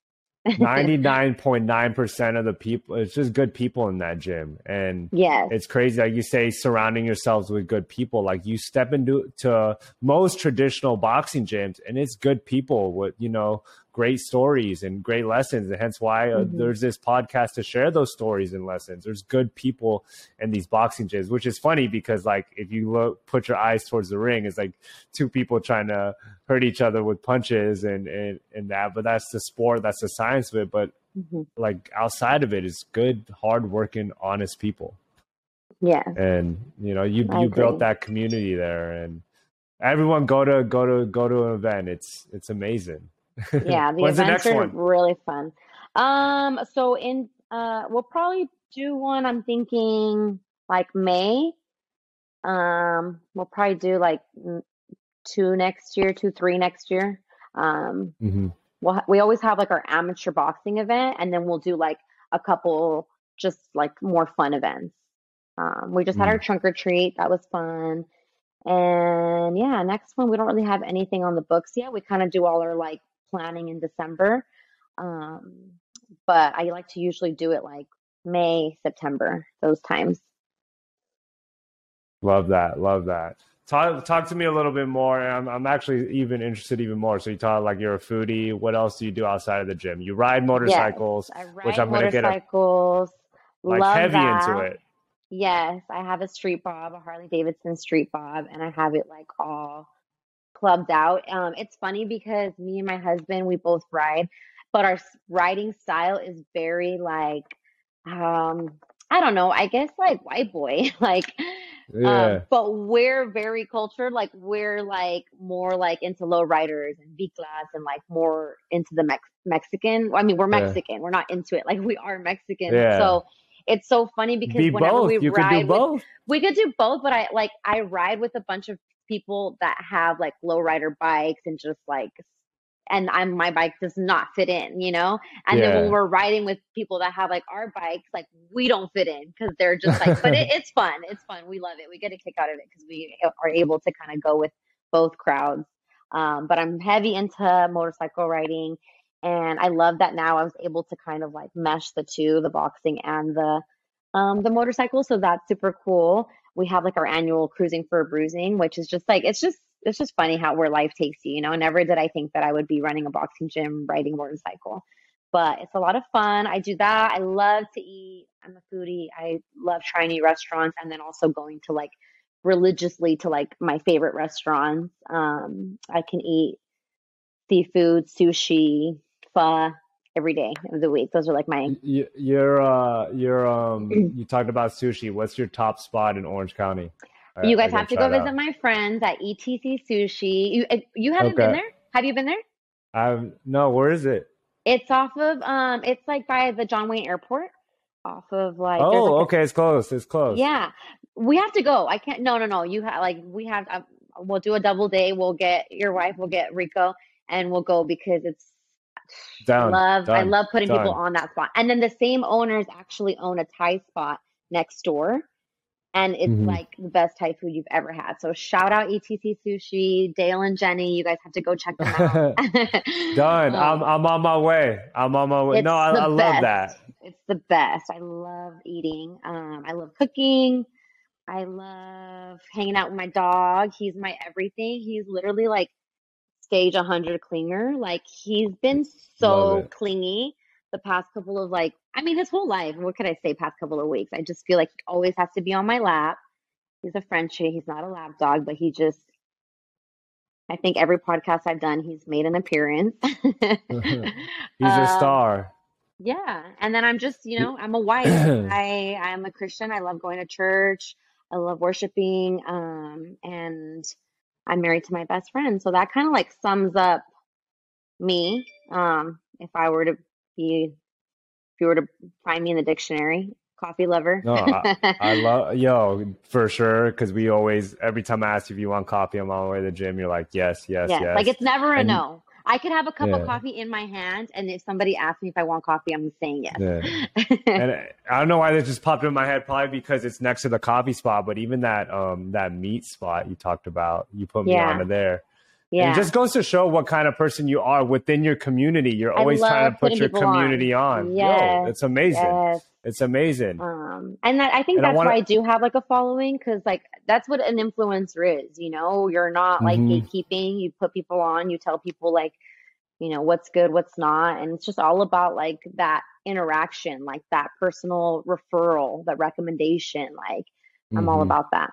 99.9% of the people it's just good people in that gym. And yeah it's crazy like you say surrounding yourselves with good people. Like you step into to most traditional boxing gyms and it's good people with you know great stories and great lessons and hence why uh, mm-hmm. there's this podcast to share those stories and lessons there's good people in these boxing gyms which is funny because like if you look put your eyes towards the ring it's like two people trying to hurt each other with punches and and, and that but that's the sport that's the science of it but mm-hmm. like outside of it is good hardworking honest people Yeah. And you know, you I you built that community there, and everyone go to go to go to an event. It's it's amazing. Yeah, the the events next are one? really fun. Um, so in uh we'll probably do one, I'm thinking like May. Um, we'll probably do like mm, two next year, two, three next year. Um, hmm we'll ha- we always have like our amateur boxing event, and then we'll do like a couple just like more fun events. Um, we just had our Mm. trunk or treat. That was fun. And yeah, next one, we don't really have anything on the books yet. We kind of do all our like planning in December. Um, but I like to usually do it like May, September, those times. Love that. Love that. Talk talk to me a little bit more. I'm I'm actually even interested even more. So you talk like you're a foodie. What else do you do outside of the gym? You ride motorcycles, Yes, I which ride I'm gonna get a motorcycles. like Love heavy into that. it. Yes, I have a street bob, a Harley Davidson street bob, and I have it like all clubbed out. Um, it's funny because me and my husband, we both ride, but our riding style is very like, um, I don't know, I guess like white boy, like, um, Yeah. but we're very cultured. Like we're like more like into low riders and V class and like more into the Mex Mexican. I mean, we're Yeah. Mexican. We're not into it. Like we are Mexican. Yeah. So it's so funny because Be whenever both. we You could do ride with we could do both, but I like I ride with a bunch of people that have like low rider bikes and just like and I'm my bike does not fit in, you know? And then when we're riding with people that have like our bikes, like we don't fit in because they're just like but it, it's fun. It's fun. We love it. We get a kick out of it because we are able to kind of go with both crowds. Um, but I'm heavy into motorcycle riding and I love that now I was able to kind of like mesh the two, the boxing and the um the motorcycle. So that's super cool. We have like our annual cruising for bruising, which is just like it's just it's just funny how where life takes you, you know. Never did I think that I would be running a boxing gym, riding motorcycle. But it's a lot of fun. I do that. I love to eat. I'm a foodie. I love trying new restaurants and then also going to like religiously to like my favorite restaurants. Um, I can eat seafood, sushi, pho every day of the week. Those are like my You, you're uh you're um you talked about sushi. What's your top spot in Orange County? I, You guys have to go visit out. my friends at ETC Sushi. You uh, you haven't been there? Have you been there? Um no, where is it? It's off of um it's like by the John Wayne Airport. Off of like Oh, like a okay, it's close. It's close. yeah. We have to go. I can't no no no. You have like we have um, we'll do a double day. We'll get your wife, we'll get Rico and we'll go because it's Down. love I love putting people on that spot. And then the same owners actually own a Thai spot next door. And it's Mhm. like the best Thai food you've ever had. So shout out ETC Sushi, Dale and Jenny. You guys have to go check them out. Done. I'm Um, I'm on my way. I'm on my way. No, I, I love that. It's the best. I love eating. Um, I love cooking. I love hanging out with my dog. He's my everything. He's literally like stage 100 clinger. Like he's been so clingy the past couple of like, I mean, his whole life. What could I say? Past couple of weeks. I just feel like he always has to be on my lap. He's a Frenchie. He's not a lap dog, but he just, I think every podcast I've done, he's made an appearance. He's a Um, star. yeah, and then I'm just, you know, I'm a wife. I I'm a Christian. I love going to church. I love worshiping. Um, and I'm married to my best friend. So that kind of like sums up me. Um, if I were to be, if you were to find me in the dictionary, coffee lover. No, I, I love yo for sure because we always every time I ask you if you want coffee, I'm on the way to the gym. You're like yes, yes, Yes, yes. like it's never a And- no. I could have a cup Yeah. of coffee in my hand, and if somebody asks me if I want coffee, I'm saying yes. Yeah. and I don't know why that just popped in my head. Probably because it's next to the coffee spot. But even that um that meat spot you talked about, you put me Yeah. onto there. Yeah. it just goes to show what kind of person you are within your community. You're always trying to put your on. community on. Yo, Yes, it's amazing. yes. It's amazing. Um, and that I think And I that's wanna- why I do have like a following because like that's what an influencer is, you know, you're not like Mhm. gatekeeping, you put people on, you tell people like, you know, what's good, what's not, and it's just all about like that interaction, like that personal referral, that recommendation. Like I'm all Mhm. about that.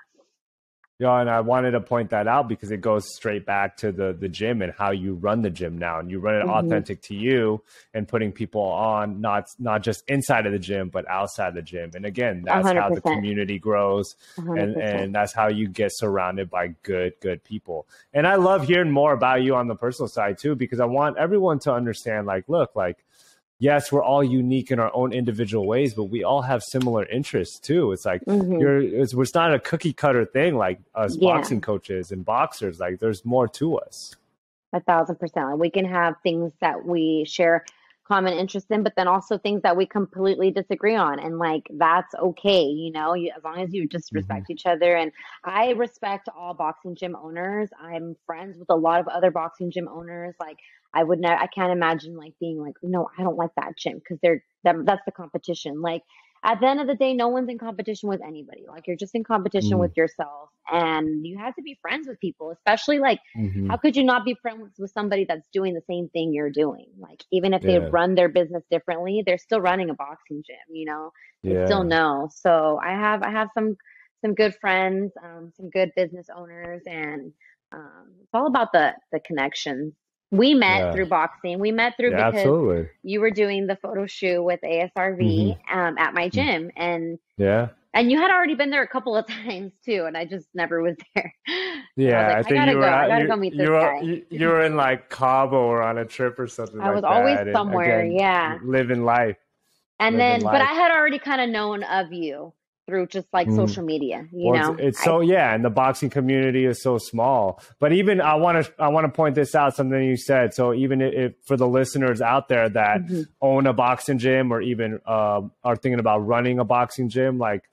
Yeah, and I wanted to point that out because it goes straight back to the the gym and how you run the gym now, and you run it mm-hmm. authentic to you and putting people on not not just inside of the gym but outside the gym. And again, that's 100%. how the community grows, 100%. and and that's how you get surrounded by good good people. And I love hearing more about you on the personal side too because I want everyone to understand. Like, look, like yes, we're all unique in our own individual ways, but we all have similar interests too. It's like mm-hmm. you're it's, it's not a cookie cutter thing like us yeah. boxing coaches and boxers. Like there's more to us. A thousand percent. We can have things that we share common interest in, but then also things that we completely disagree on. And like that's okay, you know, you, as long as you just respect mm-hmm. each other. And I respect all boxing gym owners. I'm friends with a lot of other boxing gym owners. Like I would never, I can't imagine like being like, no, I don't like that gym because they're, that, that's the competition. Like at the end of the day, no one's in competition with anybody. Like you're just in competition mm. with yourself and you have to be friends with people, especially like, mm-hmm. how could you not be friends with somebody that's doing the same thing you're doing? Like, even if yeah. they run their business differently, they're still running a boxing gym, you know, they yeah. still know. So I have, I have some, some good friends, um, some good business owners and, um, it's all about the, the connections we met yeah. through boxing. We met through yeah, because absolutely. you were doing the photo shoot with ASRV mm-hmm. um, at my mm. gym, and yeah, and you had already been there a couple of times too, and I just never was there. Yeah, I, like, I think I you were. Go. I you, go you were. You, you, were in like Cabo or on a trip or something. I like was always somewhere. Again, yeah, living life. And living then, life. but I had already kind of known of you through just like mm. social media you well, know it's, it's so yeah and the boxing community is so small but even i want to i want to point this out something you said so even if for the listeners out there that mm-hmm. own a boxing gym or even uh, are thinking about running a boxing gym like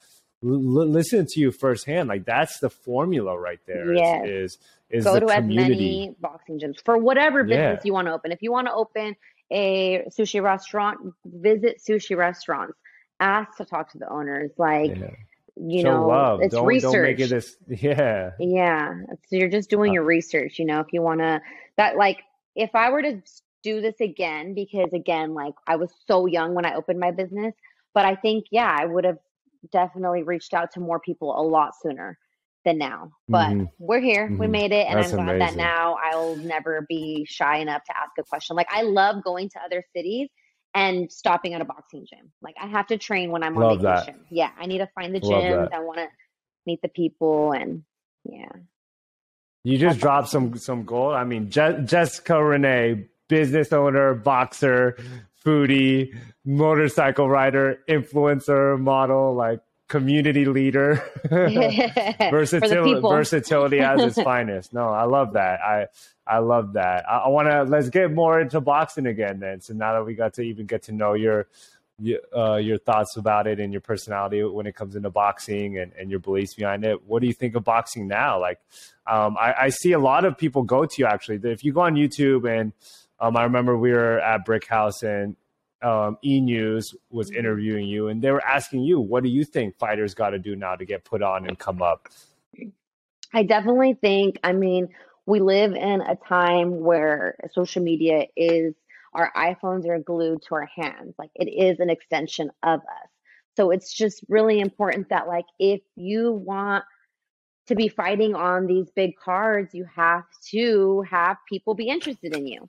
l- listen to you firsthand like that's the formula right there yes. is, is is go to community. as many boxing gyms for whatever business yeah. you want to open if you want to open a sushi restaurant visit sushi restaurants ask to talk to the owners. Like, yeah. you Show know, love. it's don't, research. Don't make it this, yeah. Yeah. So you're just doing uh, your research, you know, if you want to, that like, if I were to do this again, because again, like I was so young when I opened my business, but I think, yeah, I would have definitely reached out to more people a lot sooner than now. But mm-hmm. we're here. Mm-hmm. We made it. And That's I'm glad amazing. that now I'll never be shy enough to ask a question. Like I love going to other cities and stopping at a boxing gym. Like I have to train when I'm on Love vacation. That. Yeah, I need to find the gyms. I want to meet the people, and yeah. You just That's dropped awesome. some some gold. I mean, Je- Jessica Rene, business owner, boxer, foodie, motorcycle rider, influencer, model, like community leader, versatility, versatility as its finest. No, I love that. I I love that. I, I want to let's get more into boxing again then. So now that we got to even get to know your your, uh, your thoughts about it and your personality when it comes into boxing and, and your beliefs behind it. What do you think of boxing now? Like, um, I, I, see a lot of people go to you actually. If you go on YouTube and um, I remember we were at Brick House and um, E News was mm-hmm. interviewing you and they were asking you, what do you think fighters got to do now to get put on and come up? I definitely think, I mean, we live in a time where social media is our iPhones are glued to our hands. Like it is an extension of us. So it's just really important that like if you want to be fighting on these big cards, you have to have people be interested in you.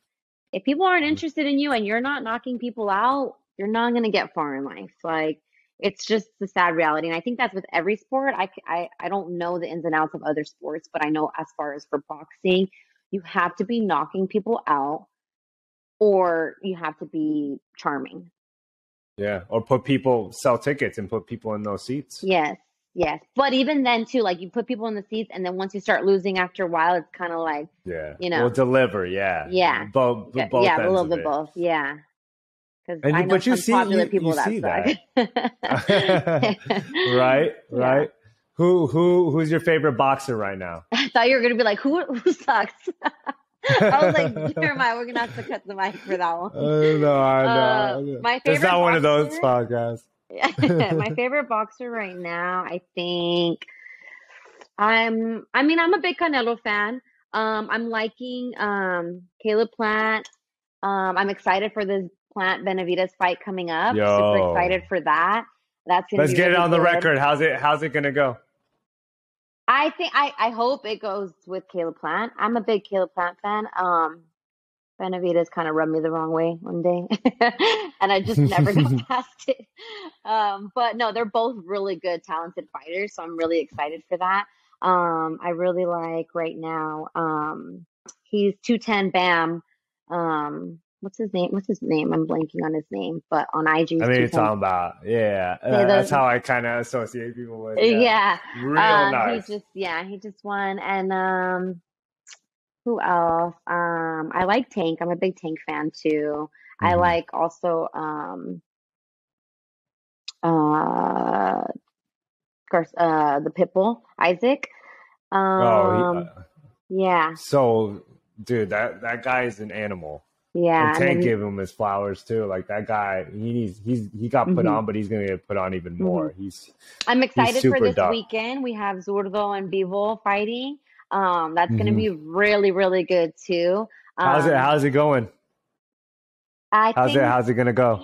If people aren't mm. interested in you and you're not knocking people out, you're not going to get far in life. Like it's just the sad reality. And I think that's with every sport. I, I, I don't know the ins and outs of other sports, but I know as far as for boxing, you have to be knocking people out or you have to be charming. Yeah. Or put people, sell tickets and put people in those seats. Yes. Yes. But even then, too, like you put people in the seats and then once you start losing after a while, it's kind of like, yeah, you know, we'll deliver. Yeah. Yeah. Both, yeah, both yeah a little bit both. Yeah. Because I know but you see, popular you, people you that see that. right, right. Yeah. Who who who's your favorite boxer right now? I thought you were gonna be like, who who sucks? I was like, never mind, we're gonna have to cut the mic for that one. Uh, no, I know. Uh, my favorite. It's not boxer, one of those podcasts. my favorite boxer right now, I think. I'm. I mean, I'm a big Canelo fan. Um, I'm liking um Caleb Plant. Um, I'm excited for this Plant Benavidez fight coming up. Yo. Super excited for that. That's gonna let's get really it on good. the record. How's it? How's it gonna go? I think I, I hope it goes with Caleb Plant. I'm a big Caleb Plant fan. Um, Benavidez kind of rubbed me the wrong way one day, and I just never got past it. Um, but no, they're both really good, talented fighters, so I'm really excited for that. Um, I really like right now. Um, he's 210 Bam. Um, what's his name? What's his name? I'm blanking on his name, but on IG. I mean, you're talking about yeah. Uh, that's how I kind of associate people with. Yeah, yeah. real uh, nice. He just yeah, he just won, and um, who else? Um, I like Tank. I'm a big Tank fan too. Mm-hmm. I like also um, uh, uh, the Pitbull Isaac. Um, oh, he, uh, yeah. So, dude, that that guy is an animal. Yeah, and Tank gave him his flowers too. Like that guy, he needs he's he got put mm-hmm. on, but he's gonna get put on even more. Mm-hmm. He's I'm excited he's for this weekend. We have Zurdo and Bivol fighting. Um, that's gonna mm-hmm. be really really good too. Um, how's it How's it going? I how's think, it How's it gonna go?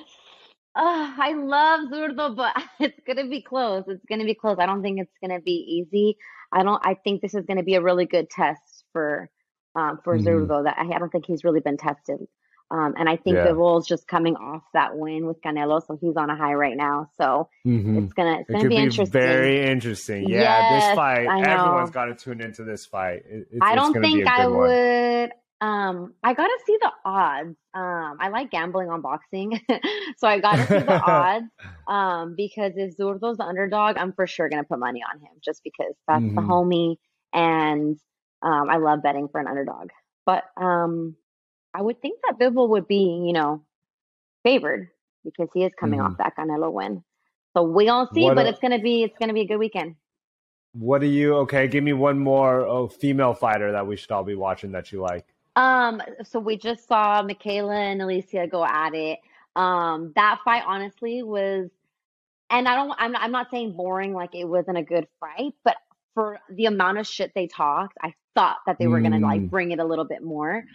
Uh, I love Zurdo, but it's gonna be close. It's gonna be close. I don't think it's gonna be easy. I don't. I think this is gonna be a really good test for um, for mm-hmm. Zurdo that I, I, don't think he's really been tested. Um, and I think yeah. is just coming off that win with Canelo, so he's on a high right now. So mm-hmm. it's gonna it's gonna be, be, interesting. Very interesting. Yeah, yes, this fight, everyone's got to tune into this fight. It, it's, I don't think I one. would. Um, I gotta see the odds. Um, I like gambling on boxing, so I gotta see the odds. Um, because if Zurdo's the underdog, I'm for sure gonna put money on him, just because that's mm-hmm. the homie, and um, I love betting for an underdog. But um, I would think that Bivol would be, you know, favored because he is coming mm-hmm. off that Canelo win. So we'll see, what but a, it's gonna be it's gonna be a good weekend. What do you okay? Give me one more oh, female fighter that we should all be watching that you like. Um, so we just saw Mikaela and Alycia go at it. Um, that fight honestly was, and I don't, I'm not, I'm not saying boring, like it wasn't a good fight, but for the amount of shit they talked, I thought that they were gonna like mm. bring it a little bit more.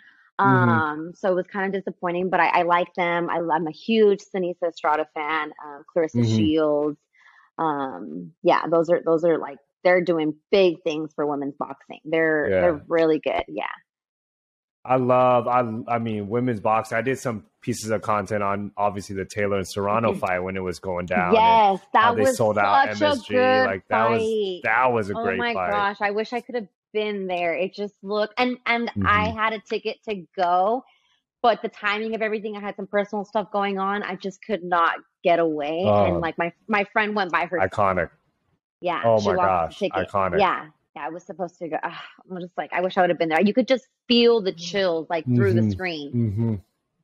Mm-hmm. Um, so it was kind of disappointing, but I, I like them. I, am a huge Seniesa Estrada fan. Um, Claressa mm-hmm. Shields. Um, yeah, those are those are like they're doing big things for women's boxing. They're yeah. they're really good. Yeah. I love I I mean women's boxing. I did some pieces of content on obviously the Taylor and Serrano mm-hmm. fight when it was going down. Yes, that was sold out MSG. like that fight. was that was a great. oh my gosh, I wish I could have been there. It just looked and and mm-hmm. I had a ticket to go, but the timing of everything, I had some personal stuff going on. I just could not get away. and oh. like my my friend went by her iconic. Yeah. Oh my gosh. Iconic. Yeah. Yeah, I was supposed to go. Uh, I'm just like, I wish I would have been there. You could just feel the chills like through mm-hmm. the screen. Mm-hmm.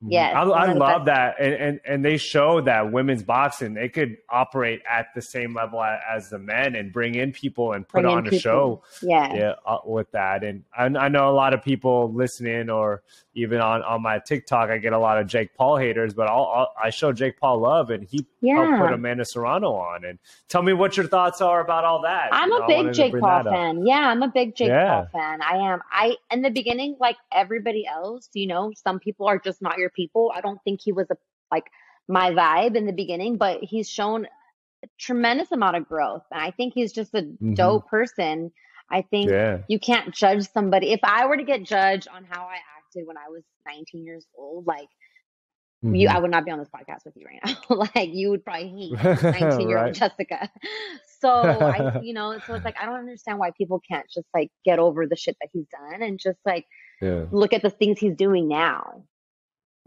Mm-hmm. Yes, I, I love that, and, and and they show that women's boxing they could operate at the same level as the men and bring in people and put on a show. Yeah, yeah, uh, with that, and I, I, know a lot of people listening, or even on on my TikTok, I get a lot of Jake Paul haters, but I'll, I'll i show Jake Paul love, and he yeah. helped put Amanda Serrano on. And tell me what your thoughts are about all that. I'm you know, a big Jake Paul fan. Yeah, I'm a big Jake yeah. Paul fan. I am. I in the beginning, like everybody else, you know, some people are just not your people. I don't think he was a like my vibe in the beginning, but he's shown a tremendous amount of growth. And I think he's just a mm-hmm. dope person. I think yeah. you can't judge somebody. If I were to get judged on how I acted when I was 19 years old, like mm-hmm. you, I would not be on this podcast with you right now. like you would probably hate 19 year old Jessica. So I, you know, so it's like I don't understand why people can't just like get over the shit that he's done and just like yeah. look at the things he's doing now.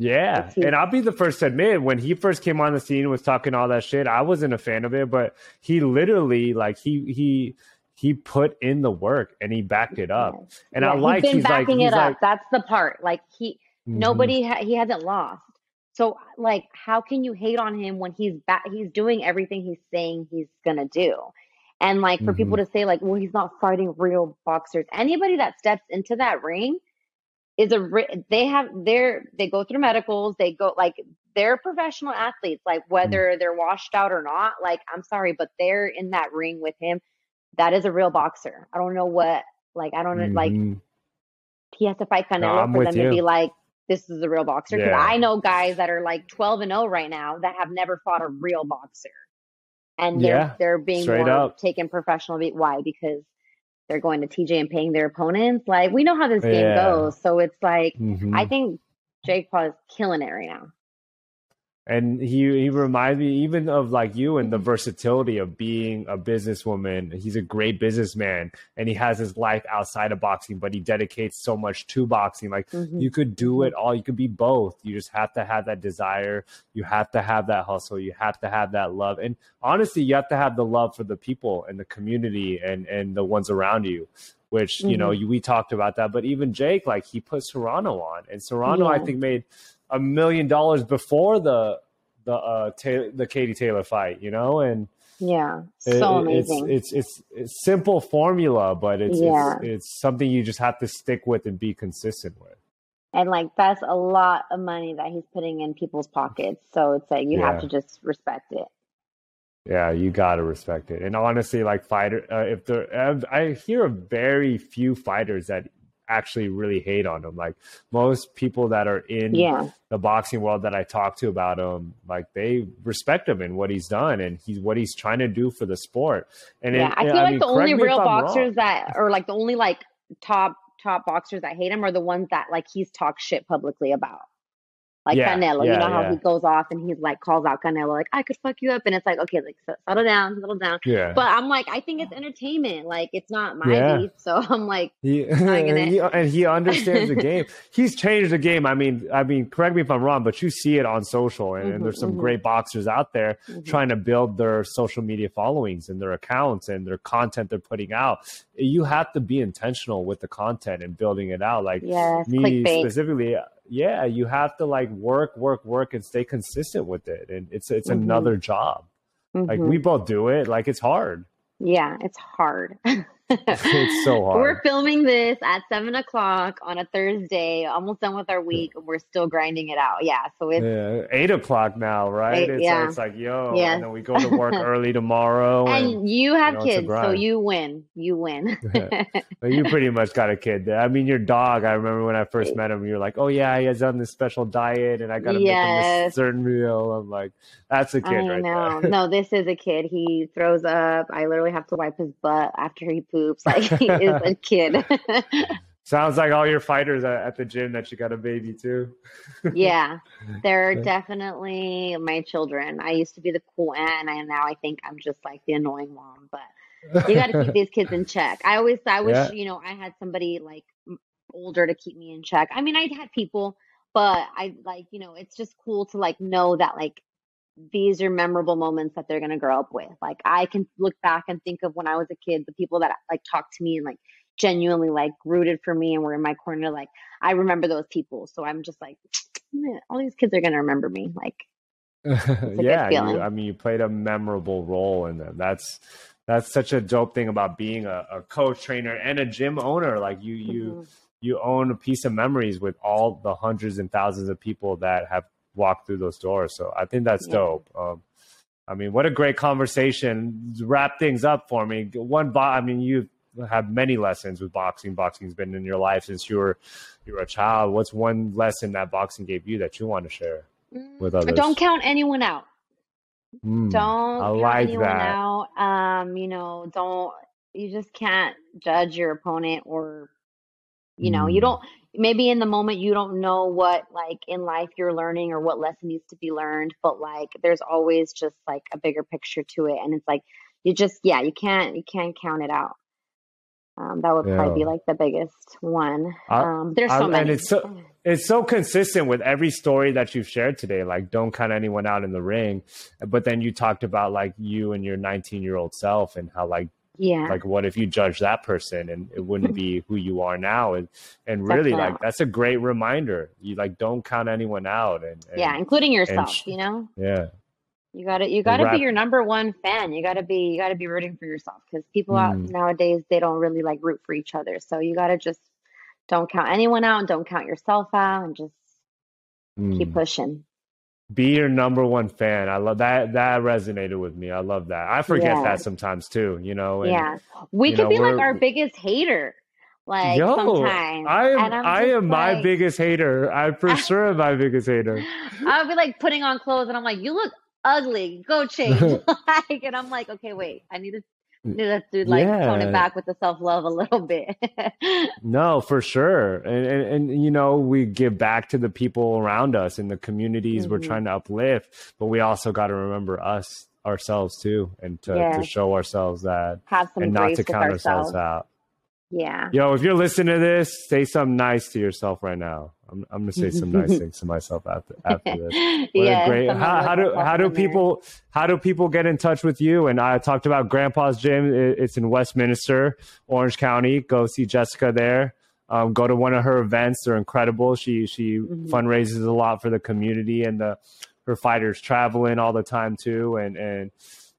Yeah, and I'll be the first to admit when he first came on the scene was talking all that shit. I wasn't a fan of it, but he literally like he he he put in the work and he backed it up. And yeah, I like he's he's backing like, it up. Like, That's the part. Like he mm-hmm. nobody ha- he hasn't lost. So like how can you hate on him when he's back he's doing everything he's saying he's going to do. And like for mm-hmm. people to say like well he's not fighting real boxers. Anybody that steps into that ring is a they have their they go through medicals they go like they're professional athletes like mm. whether they're washed out or not like i'm sorry but they're in that ring with him that is a real boxer i don't know what like i don't know mm-hmm. like he has to fight canelo no, for them you. to be like this is a real boxer because yeah. i know guys that are like 12 and 0 right now that have never fought a real boxer and they're yeah, they're being more up. taken professional why because they're going to TJ and paying their opponents. Like we know how this game Yeah. goes. So it's like Mhm. I think Jake Paul is killing it right now. And he he reminds me even of like you and the mm-hmm. versatility of being a businesswoman. He's a great businessman, and he has his life outside of boxing, but he dedicates so much to boxing. Like Mhm. you could do it mm-hmm. all. You could be both. You just have to have that desire. You have to have that hustle. You have to have that love. And honestly, you have to have the love for the people and the community and and the ones around you. Which you know, mm-hmm. you, we talked about that. But even Jake, like he put Serrano on, and Serrano, I think, made a million dollars before the the uh the Katie Taylor fight. You know, and Yeah, so it- amazing. It's, it's it's it's simple formula, but it's, Yeah. it's it's something you just have to stick with and be consistent with. and like that's a lot of money that he's putting in people's pockets. So it's like you Yeah. have to just respect it. Yeah, you gotta respect it. And honestly, like fighter, uh, if there, I hear of very few fighters that actually really hate on him. Like most people that are in Yeah, the boxing world that I talk to about him, like they respect him and what he's done and he's what he's trying to do for the sport. And yeah. it, I feel I like mean, the only correct me if real I'm wrong. boxers that, or like the only like top top boxers that hate him are the ones that like he's talked shit publicly about. Like Yeah, Canelo, you know how yeah. he goes off and he's like calls out Canelo like I could fuck you up, and it's like okay, like settle down, settle down. Yeah. But I'm like, I think it's entertainment. Like it's not my Yeah. beef, so I'm like, He, gonna- he and he understands the game. He's changed the game. I mean, I mean, correct me if I'm wrong, but you see it on social, and, and Mhm, there's some mhm. great boxers out there mhm. trying to build their social media followings and their accounts and their content they're putting out. You have to be intentional with the content and building it out. Like yes, me clickbait. specifically, yeah, you have to like work, work, work, and stay consistent with it. And it's it's Mhm. another job. Like Mhm. we both do it. Like it's hard. Yeah, it's hard. It's so hard. We're filming this at seven o'clock on a Thursday, almost done with our week. and We're still grinding it out. Yeah, so it's Yeah, eight o'clock now, right? Eight- it's, yeah. it's like yo, Yes. and then we go to work early tomorrow, and, and you have know, kids, so you win. You win. But you pretty much got a kid. There. I mean, your dog. I remember when I first met him, you were like, "Oh yeah, he has done this special diet, and I got to make him Yes. this certain meal." I'm like, "That's a kid I right know. there." no, this is a kid. He throws up. I literally have to wipe his butt after he poops. Like he is a kid. Sounds like all your fighters at, at the gym that you got a baby too. yeah, they're definitely my children. I used to be the cool aunt, and now I think I'm just like the annoying mom. But you got to keep these kids in check. I always, I wish, Yeah. you know, I had somebody like older to keep me in check. I mean, I had people, but I like, you know, it's just cool to like know that like these are memorable moments that they're gonna grow up with. Like I can look back and think of when I was a kid, the people that like talked to me and like genuinely like rooted for me and were in my corner. Like I remember those people, so I'm just like, all these kids are gonna remember me. Like yeah, you. I mean, you played a memorable role in them. That's that's such a dope thing about being a, a coach, trainer, and a gym owner. Like you, you mhm. you own a piece of memories with all the hundreds and thousands of people that have walked through those doors. So I think that's Yeah. dope. Um, I mean, what a great conversation. Wrap things up for me. One, bo- I mean, you have many lessons with boxing. Boxing's been in your life since you were you were a child. What's one lesson that boxing gave you that you want to share? with Mm, others. Don't count anyone out. Mm, Don't I count like anyone that. out. Um, you know, don't you just can't judge your opponent or you know, you Mm. don't maybe in the moment you don't know what like in life you're learning or what lesson needs to be learned, but like there's always just like a bigger picture to it and it's like you just yeah, you can't you can't count it out. Um, that would probably be like the biggest one. I- Um, there's I- so and many. it's so- It's so consistent with every story that you've shared today. Like, don't count anyone out in the ring. But then you talked about like you and your 19 year old self and how like yeah. like what if you judge that person and it wouldn't be who you are now and and really like Definitely. that's a great reminder. You like don't count anyone out and, and yeah, including yourself, sh- you know? yeah You got to you got to wrap- be your number one fan. You got to be you got to be rooting for yourself because people out Mm. nowadays they don't really like root for each other. So you got to just don't count anyone out and don't count yourself out and just keep Mm. pushing. Be your number one fan. I love that. That resonated with me. I love that. I forget Yeah. that sometimes too. You know. and- yeah, we could know, be like our biggest hater. Like Yo, sometimes I am. I am my biggest hater. I for sure am my biggest hater. I'll be like putting on clothes and I'm like, you look ugly. Go change. like, and I'm like, okay, wait, I need to Let's do like yeah. tone it back with the self love a little bit. no, for sure, and, and, and you know we give back to the people around us and the communities mm-hmm. we're trying to uplift, but we also got to remember us ourselves too, and to, yes. to show ourselves that have some and not to count ourselves out. Yeah. Yo, if you're listening to this, say something nice to yourself right now. I'm, I'm gonna say some nice things to myself after after this. What yeah, great. How, how do how do people how do people get in touch with you? And I talked about Grampa's Gym. It's in Westminster, Orange County. Go see Jessica there. Um, go to one of her events. They're incredible. She she mm-hmm. fundraises a lot for the community and the her fighters traveling all the time too. And and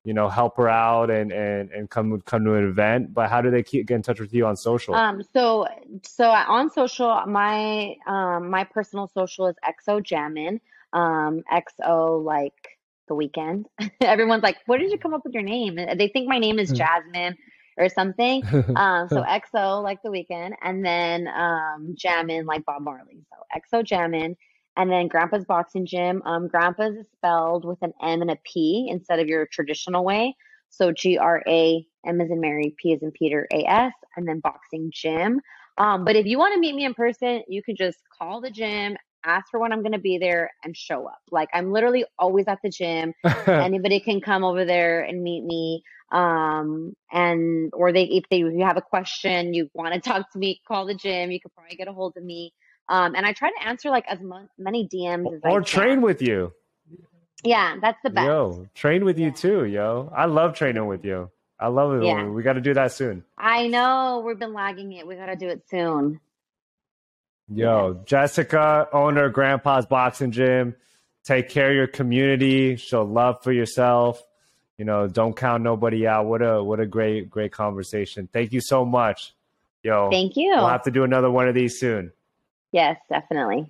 you know help her out and and and come come to an event but how do they keep, get in touch with you on social? Um so so on social my um my personal social is xo jammin um xo like the Weeknd. Everyone's like where did you come up with your name? They think my name is hmm. jasmine or something. Um so xo like the Weeknd. And then um jammin like bob marley. So xo jammin and then Grampa's Boxing Gym. Um, Grampa's is spelled with an M and a P instead of your traditional way. So G R A M as in Mary, P is in Peter, A S, and then Boxing Gym. Um, but if you want to meet me in person, you can just call the gym, ask for when I'm going to be there, and show up. Like I'm literally always at the gym. Anybody can come over there and meet me. Um, and or they if they if you have a question, you want to talk to me, call the gym. You could probably get a hold of me. Um, and I try to answer like as many DMs as or I train can. with you. Yeah, that's the best. Yo, train with you too, yo. I love training with you. I love it. Yeah. We got to do that soon. I know we've been lagging it. We got to do it soon. Yo, yes. Jessica, owner of Grampa's Boxing Gym. Take care of your community. Show love for yourself. You know, don't count nobody out. What a what a great great conversation. Thank you so much. Yo, thank you. We'll have to do another one of these soon. Yes, definitely.